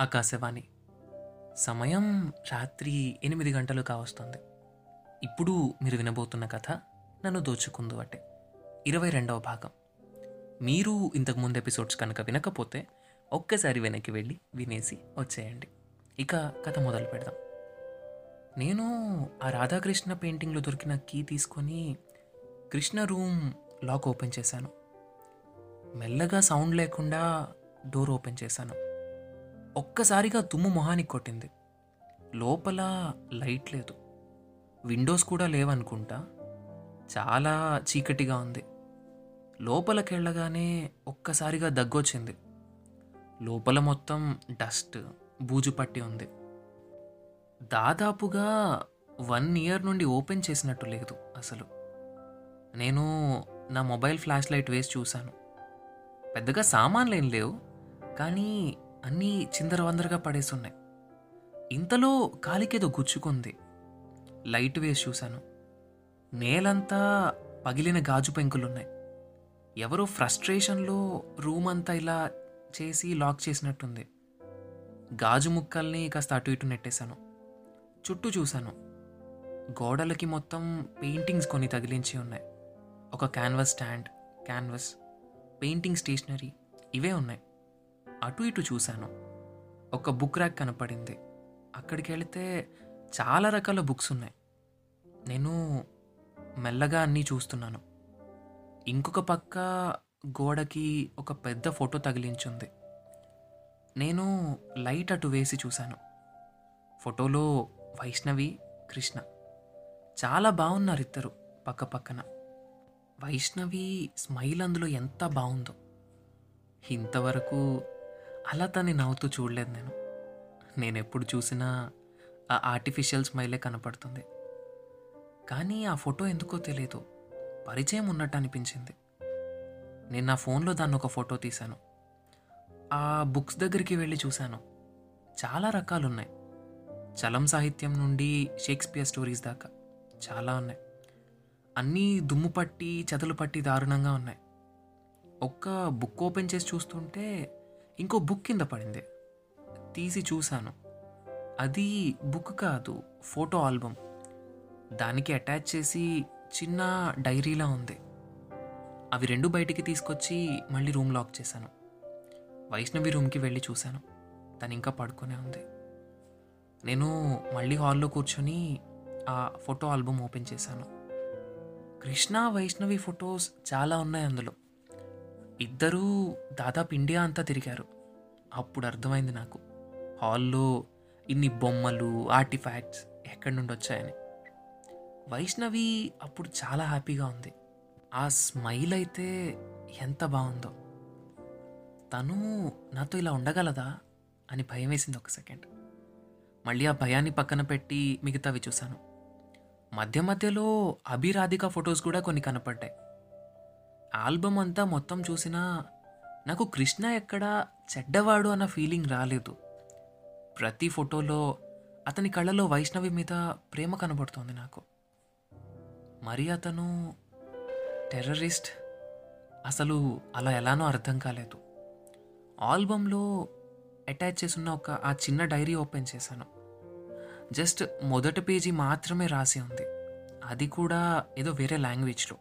ఆకాశవాణి. సమయం రాత్రి ఎనిమిది గంటలు కావస్తుంది. ఇప్పుడు మీరు వినబోతున్న కథ నన్ను దోచుకుందు అంటే. ఇరవై రెండవ భాగం. మీరు ఇంతకుముందు ఎపిసోడ్స్ కనుక వినకపోతే ఒక్కసారి వెనక్కి వెళ్ళి వినేసి వచ్చేయండి. ఇక కథ మొదలు పెడదాం. నేను ఆ రాధాకృష్ణ పెయింటింగ్లో దొరికిన కీ తీసుకొని కృష్ణ రూమ్ లాక్ ఓపెన్ చేశాను. మెల్లగా సౌండ్ లేకుండా డోర్ ఓపెన్ చేశాను. ఒక్కసారిగా దుమ్ము మొహానికి కొట్టింది. లోపల లైట్ లేదు. విండోస్ కూడా లేవనుకుంటా. చాలా చీకటిగా ఉంది. లోపలికెళ్ళగానే ఒక్కసారిగా దగ్గొచ్చింది. లోపల మొత్తం డస్ట్ బూజు పట్టి ఉంది. దాదాపుగా వన్ ఇయర్ నుండి ఓపెన్ చేసినట్టు లేదు అసలు. నేను నా మొబైల్ ఫ్లాష్ లైట్ వేసి చూశాను. పెద్దగా సామాన్లు ఏం లేవు. కానీ అన్నీ చిందరవందరగా పడేసి ఉన్నాయి ఇంతలో కాలికేదో గుచ్చుకుంది. లైట్ వేసి చూశాను. నేలంతా పగిలిన గాజు పెంకులున్నాయి. ఎవరో ఫ్రస్ట్రేషన్లో రూమ్ అంతా ఇలా చేసి లాక్ చేసినట్టుంది. గాజు ముక్కల్ని కాస్త అటు ఇటు నెట్టేశాను. చుట్టూ చూశాను. గోడలకి మొత్తం పెయింటింగ్స్ కొన్ని తగిలించి ఉన్నాయి. ఒక canvas stand canvas painting stationery ఇవే ఉన్నాయి. అటు ఇటు చూశాను. ఒక బుక్ ర్యాక్ కనపడింది. అక్కడికి వెళితే చాలా రకాల బుక్స్ ఉన్నాయి. నేను మెల్లగా అన్నీ చూస్తున్నాను. ఇంకొక పక్క గోడకి ఒక పెద్ద ఫోటో తగిలించుంది. నేను లైట్ అటు వేసి చూశాను. ఫోటోలో వైష్ణవి కృష్ణ. చాలా బాగున్నారు ఇద్దరు పక్క పక్కన. వైష్ణవి స్మైల్ అందులో ఎంత బాగుందో. ఇంతవరకు అలా తన్ని నవ్వుతూ చూడలేదు నేను. నేను ఎప్పుడు చూసినా ఆ ఆర్టిఫిషియల్ స్మైలే కనపడుతుంది. కానీ ఆ ఫోటో ఎందుకో తెలియదు పరిచయం ఉన్నట్టు అనిపించింది. నేను నా ఫోన్లో దాన్ని ఒక ఫోటో తీశాను. ఆ బుక్స్ దగ్గరికి వెళ్ళి చూశాను. చాలా రకాలు ఉన్నాయి. చలం సాహిత్యం నుండి షేక్స్పియర్ స్టోరీస్ దాకా చాలా ఉన్నాయి. అన్నీ దుమ్ము పట్టి చెదలు పట్టి దారుణంగా ఉన్నాయి. ఒక్క బుక్ ఓపెన్ చేసి చూస్తుంటే ఇంకో బుక్ కింద పడింది. తీసి చూశాను. అది బుక్ కాదు ఫోటో ఆల్బమ్ దానికి అటాచ్ చేసి చిన్న డైరీలా ఉంది. అవి రెండు బయటికి తీసుకొచ్చి మళ్ళీ రూమ్ లాక్ చేశాను. వైష్ణవి రూమ్కి వెళ్ళి చూశాను. తను ఇంకా పడుకునే ఉంది. నేను మళ్ళీ హాల్లో కూర్చొని ఆ ఫోటో ఆల్బమ్ ఓపెన్ చేశాను. కృష్ణ వైష్ణవి ఫొటోస్ చాలా ఉన్నాయి అందులో. ఇద్దరూ దాదాపు ఇండియా అంతా తిరిగారు. అప్పుడు అర్థమైంది నాకు. హాల్లో ఇన్ని బొమ్మలు ఆర్టిఫాక్ట్స్ ఎక్కడి నుండి వచ్చాయని. వైష్ణవి అప్పుడు చాలా హ్యాపీగా ఉంది. ఆ స్మైల్ అయితే ఎంత బాగుందో. తను నాతో ఇలా ఉండగలదా అని భయం వేసింది ఒక సెకండ్. మళ్ళీ ఆ భయాన్ని పక్కన పెట్టి మిగతావి చూశాను. మధ్య మధ్యలో అభిరాధిక ఫొటోస్ కూడా కొన్ని కనపడ్డాయి. ఆల్బమ్ అంతా మొత్తం చూసినా నాకు కృష్ణ ఎక్కడ చెడ్డవాడు అన్న ఫీలింగ్ రాలేదు. ప్రతి ఫోటోలో అతని కళ్ళలో వైష్ణవి మీద ప్రేమ కనబడుతోంది నాకు. మరి అతను టెర్రరిస్ట్? అసలు అలా ఎలానో అర్థం కాలేదు. ఆల్బంలో అటాచ్ చేసున్న ఒక ఆ చిన్న డైరీ ఓపెన్ చేశాను. జస్ట్ మొదటి పేజీ మాత్రమే రాసి ఉంది. అది కూడా ఏదో వేరే లాంగ్వేజ్లో.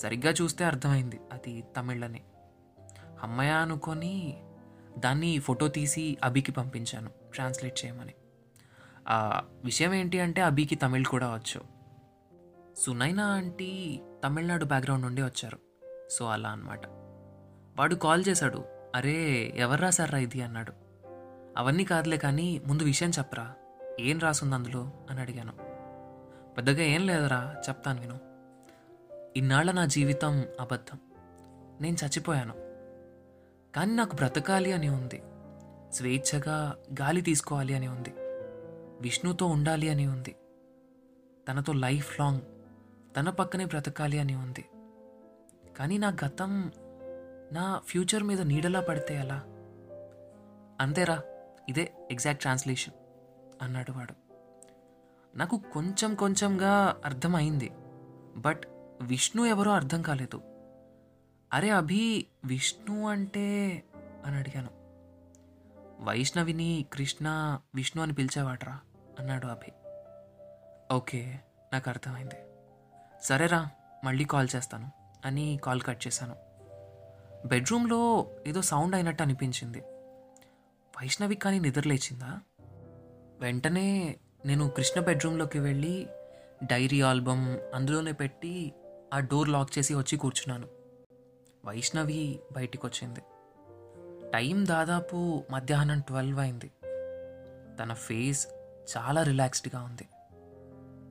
సరిగ్గా చూస్తే అర్థమైంది అది తమిళని అమ్మయ్య అనుకొని దాన్ని ఫోటో తీసి అభికి పంపించాను ట్రాన్స్లేట్ చేయమని. ఆ విషయం ఏంటి అంటే అభికి తమిళ్ కూడా వచ్చు. సునైనా ఆంటీ తమిళనాడు బ్యాక్గ్రౌండ్ నుండి వచ్చారు. సో అలా అన్నమాట. వాడు కాల్ చేశాడు అరే ఎవరు రాశారా ఇది అన్నాడు. అవన్నీ కాదులే కానీ ముందు విషయం చెప్పరా ఏం రాసుంది అందులో అని అడిగాను. పెద్దగా ఏం లేదురా చెప్తాను విను. ఇన్నాళ్ళ నా జీవితం అబద్ధం. నేను చచ్చిపోయాను. కానీ నాకు బ్రతకాలి అని ఉంది. స్వేచ్ఛగా గాలి తీసుకోవాలి అని ఉంది. విష్ణుతో ఉండాలి అని ఉంది. తనతో లైఫ్ లాంగ్ తన పక్కనే బ్రతకాలి అని ఉంది. కానీ నా గతం నా ఫ్యూచర్ మీద నీడలా పడితే ఎలా? అంతేరా ఇదే ఎగ్జాక్ట్ ట్రాన్స్లేషన్ అన్నాడు వాడు. నాకు కొంచెం కొంచెంగా అర్థమైంది. బట్ విష్ణు ఎవరో అర్థం కాలేదు. అరే అభి విష్ణు అంటే అని అడిగాను. వైష్ణవిని కృష్ణ విష్ణు అని పిలిచేవాడ్రా అన్నాడు అభి. ఓకే నాకు అర్థమైంది. సరేరా మళ్ళీ కాల్ చేస్తాను అని కాల్ కట్ చేశాను. బెడ్రూమ్లో ఏదో సౌండ్ అయినట్టు అనిపించింది. వైష్ణవి కానీ నిద్రలేచిందా వెంటనే నేను కృష్ణ బెడ్రూమ్లోకి వెళ్ళి డైరీ ఆల్బమ్ అందులోనే పెట్టి ఆ డోర్ లాక్ చేసి వచ్చి కూర్చున్నాను. వైష్ణవి బయటికి వచ్చింది టైం దాదాపు మధ్యాహ్నం ట్వెల్వ్ అయింది. తన ఫేస్ చాలా రిలాక్స్డ్గా ఉంది.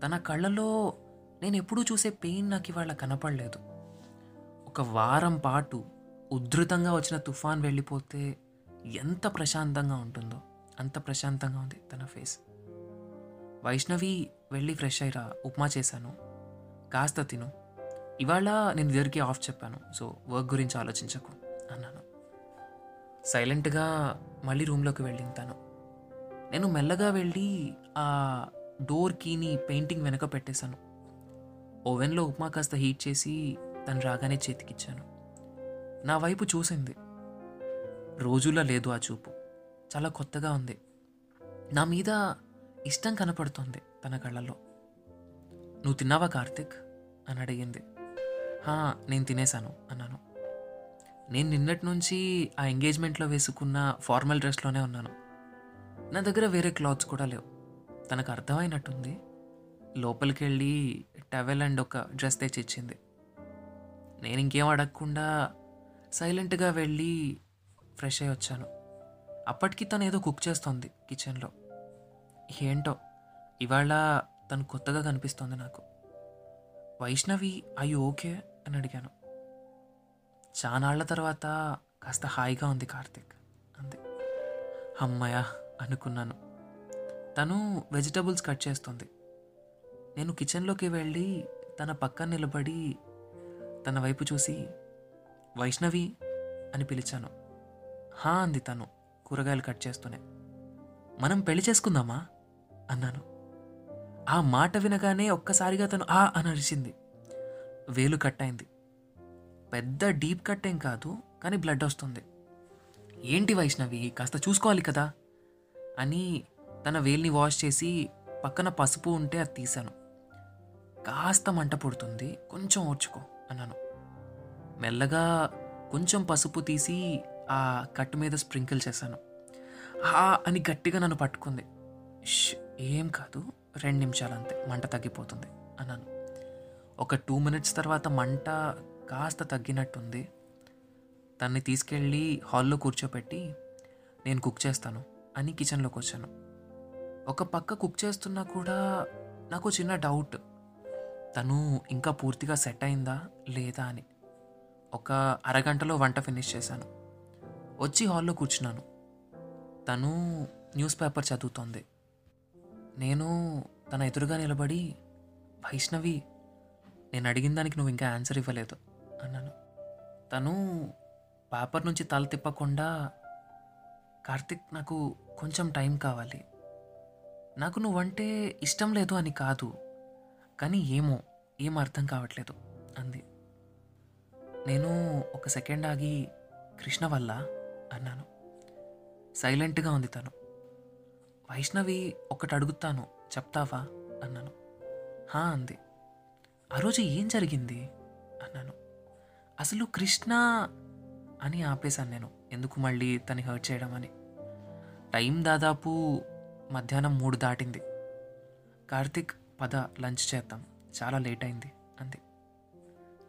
తన కళ్ళలో నేను ఎప్పుడూ చూసే పెయిన్ నాకు ఇవాళ కనపడలేదు. ఒక వారం పాటు ఉధృతంగా వచ్చిన తుఫాన్ వెళ్ళిపోతే ఎంత ప్రశాంతంగా ఉంటుందో అంత ప్రశాంతంగా ఉంది తన ఫేస్. వైష్ణవి వెళ్ళి ఫ్రెష్ అయ్యిరా ఉప్మా చేశాను. కాస్త తిను. ఇవాళ నేను ఇద్దరికి ఆఫ్ చెప్పాను. సో వర్క్ గురించి ఆలోచించకు అన్నాను. సైలెంట్గా మళ్ళీ రూమ్లోకి వెళ్ళింది తను. నేను మెల్లగా వెళ్ళి ఆ డోర్ కీని పెయింటింగ్ వెనక పెట్టేశాను. ఓవెన్లో ఉప్మా కాస్త హీట్ చేసి తను రాగానే చేతికిచ్చాను. నా వైపు చూసింది. రోజులా లేదు ఆ చూపు. చాలా కొత్తగా ఉంది. నా మీద ఇష్టం కనపడుతోంది తన కళ్ళలో. నువ్వు తిన్నావా కార్తిక్? అని అడిగింది. నేను తినేశాను అన్నాను. నేను నిన్నటి నుంచి ఆ ఎంగేజ్మెంట్లో వేసుకున్న ఫార్మల్ డ్రెస్లోనే ఉన్నాను. నా దగ్గర వేరే క్లాత్స్ కూడా లేవు. తనకు అర్థమైనట్టుంది. లోపలికి వెళ్ళి టవెల్ అండ్ ఒక డ్రెస్ తెచ్చి ఇచ్చింది నేను ఇంకేం అడగకుండా సైలెంట్గా వెళ్ళి ఫ్రెష్ అయ్యి వచ్చాను. అప్పటికి తను ఏదో కుక్ చేస్తోంది కిచెన్లో. ఏంటో ఇవాళ తను కొత్తగా కనిపిస్తోంది నాకు. వైష్ణవి అయ్యి ఓకే అని అడిగాను. చానాళ్ళ తర్వాత కాస్త హాయిగా ఉంది కార్తిక్. అంది అమ్మయ్య అనుకున్నాను. తను వెజిటబుల్స్ కట్ చేస్తుంది. నేను కిచెన్లోకి వెళ్ళి తన పక్కన నిలబడి తన వైపు చూసి వైష్ణవి అని పిలిచాను. హా అంది తను కూరగాయలు కట్ చేస్తూనే. మనం పెళ్ళి చేసుకుందామా? అన్నాను. ఆ మాట వినగానే ఒక్కసారిగా తను ఆ అని అరిచింది. వేలు కట్ అయింది పెద్ద డీప్ కట్ ఏం కాదు కానీ బ్లడ్ వస్తుంది. ఏంటి వైష్ణవి కాస్త చూసుకోవాలి కదా అని తన వేల్ని వాష్ చేసి పక్కన పసుపు ఉంటే అది తీశాను. కాస్త మంట పుడుతుంది కొంచెం ఓర్చుకో అన్నాను. మెల్లగా కొంచెం పసుపు తీసి ఆ కట్టు మీద స్ప్రింకిల్ చేశాను. హా అని గట్టిగా నన్ను పట్టుకుంది. ఏం కాదు. రెండు నిమిషాలు అంతే మంట తగ్గిపోతుంది అన్నాను. ఒక టూ మినిట్స్ తర్వాత మంట కాస్త తగ్గినట్టుంది. తన్ని తీసుకెళ్ళి హాల్లో కూర్చోపెట్టి నేను కుక్ చేస్తాను అని కిచెన్లోకి వచ్చాను. ఒక పక్క కుక్ చేస్తున్నా కూడా నాకు చిన్న డౌట్. తను ఇంకా పూర్తిగా సెట్ అయిందా లేదా అని. ఒక అరగంటలో వంట ఫినిష్ చేశాను. వచ్చి హాల్లో కూర్చున్నాను. తను న్యూస్ పేపర్ చదువుతోంది. నేను తన ఎదురుగా నిలబడి వైష్ణవి నేను అడిగిన దానికి నువ్వు ఇంకా ఆన్సర్ ఇవ్వలేదు అన్నాను. తను పేపర్ నుంచి తల తిప్పకుండా కార్తిక్ నాకు కొంచెం టైం కావాలి. నాకు నువ్వంటే ఇష్టం లేదు అని కాదు కానీ ఏమో ఏం అర్థం కావట్లేదు అంది. నేను ఒక సెకండ్ ఆగి కృష్ణ వల్ల అన్నాను. సైలెంట్గా ఉంది తను. వైష్ణవి ఒకటి అడుగుతాను చెప్తావా? అన్నాను. హా అంది. ఆ రోజు ఏం జరిగింది? అన్నాను. అసలు కృష్ణ అని ఆపేశాను నేను. ఎందుకు మళ్ళీ తను హర్ట్ చేయడం అని? టైం దాదాపు మధ్యాహ్నం మూడు దాటింది. కార్తిక్ పద లంచ్ చేద్దాం. చాలా లేట్ అయింది అంది.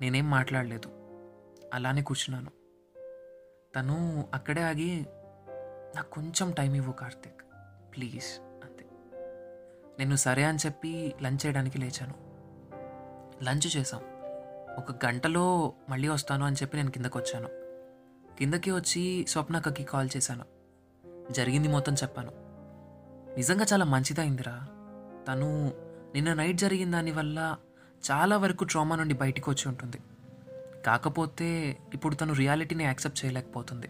నేనేం మాట్లాడలేదు. అలానే కూర్చున్నాను. తను అక్కడే ఆగి నాకు కొంచెం టైం ఇవ్వు కార్తిక్. ప్లీజ్ అంతే. నేను సరే అని చెప్పి లంచ్ చేయడానికి లేచాను. లంచ్ చేసాం ఒక గంటలో మళ్ళీ వస్తాను అని చెప్పి నేను కిందకు వచ్చాను. కిందకి వచ్చి స్వప్నకకి కాల్ చేశాను. జరిగింది మొత్తం చెప్పాను. నిజంగా చాలా మంచిదైందిరా. తను నిన్న నైట్ జరిగిన దానివల్ల చాలా వరకు ట్రామా నుండి బయటకు వచ్చి ఉంటుంది. కాకపోతే ఇప్పుడు తను రియాలిటీని యాక్సెప్ట్ చేయలేకపోతుంది.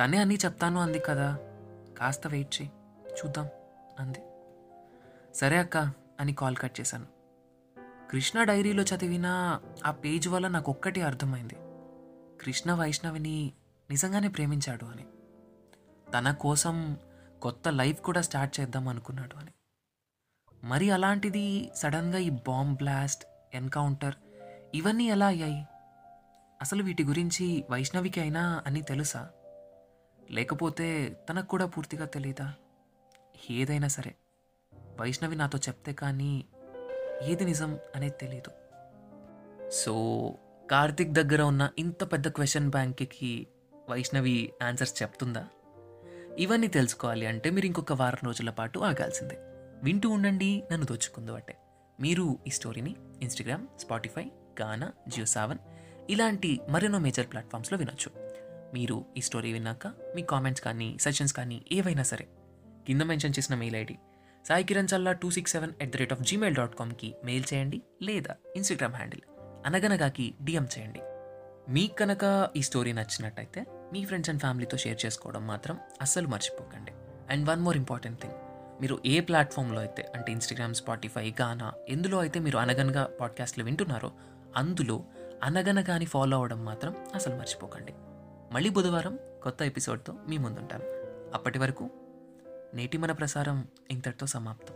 తనే అన్నీ చెప్తాను అంది కదా. కాస్త వెయిట్ చేయి. చూద్దాం అంది. సరే అక్క అని కాల్ కట్ చేశాను. కృష్ణ డైరీలో చదివిన ఆ పేజ్ వల్ల నాకు ఒక్కటి అర్థమైంది. కృష్ణ వైష్ణవిని నిజంగానే ప్రేమించాడు అని. తన కోసం కొత్త లైఫ్ కూడా స్టార్ట్ చేద్దాం అనుకున్నాడు అని. మరి అలాంటిది సడన్గా ఈ బాంబ్ బ్లాస్ట్ ఎన్కౌంటర్ ఇవన్నీ ఎలా అయ్యాయి? అసలు వీటి గురించి వైష్ణవికి అయినా అని తెలుసా? లేకపోతే తనకు కూడా పూర్తిగా తెలీదా? ఏదైనా సరే. వైష్ణవి నాతో చెప్తే కానీ ఏది నిజం అనేది తెలియదు సో కార్తిక్ దగ్గర ఉన్న ఇంత పెద్ద క్వశ్చన్ బ్యాంక్కి వైష్ణవి ఆన్సర్స్ చెప్తుందా? ఇవన్నీ తెలుసుకోవాలి అంటే మీరు ఇంకొక వారం రోజుల పాటు ఆగాల్సిందే. వింటూ ఉండండి నన్ను దోచుకుందో అంటే మీరు ఈ స్టోరీని ఇన్స్టాగ్రామ్ స్పాటిఫై గానా జియో సావన్ ఇలాంటి మరెన్నో మేజర్ ప్లాట్ఫామ్స్లో వినొచ్చు. మీరు ఈ స్టోరీ విన్నాక మీ కామెంట్స్ కానీ సజెషన్స్ కానీ ఏవైనా సరే కింద మెన్షన్ చేసిన mail ID Sai Kiran Challa two six seven at the rate of Gmail dot కామ్కి mail చేయండి లేదా ఇన్స్టాగ్రామ్ హ్యాండిల్ అనగనగాకి డిఎం చేయండి. మీకు కనుక ఈ స్టోరీ నచ్చినట్టయితే మీ ఫ్రెండ్స్ అండ్ ఫ్యామిలీతో షేర్ చేసుకోవడం మాత్రం అస్సలు మర్చిపోకండి. And one more important thing మీరు ఏ ప్లాట్ఫామ్లో అయితే అంటే ఇన్స్టాగ్రామ్ స్పాటిఫై గానా ఎందులో అయితే మీరు అనగనగా పాడ్కాస్ట్లు వింటున్నారో అందులో అనగనగాని ఫాలో అవ్వడం మాత్రం అసలు మర్చిపోకండి. మళ్ళీ బుధవారం కొత్త ఎపిసోడ్తో మీ ముందుంటాను. అప్పటి వరకు నేటి మన ప్రసారం ఇంతటితో సమాప్తం.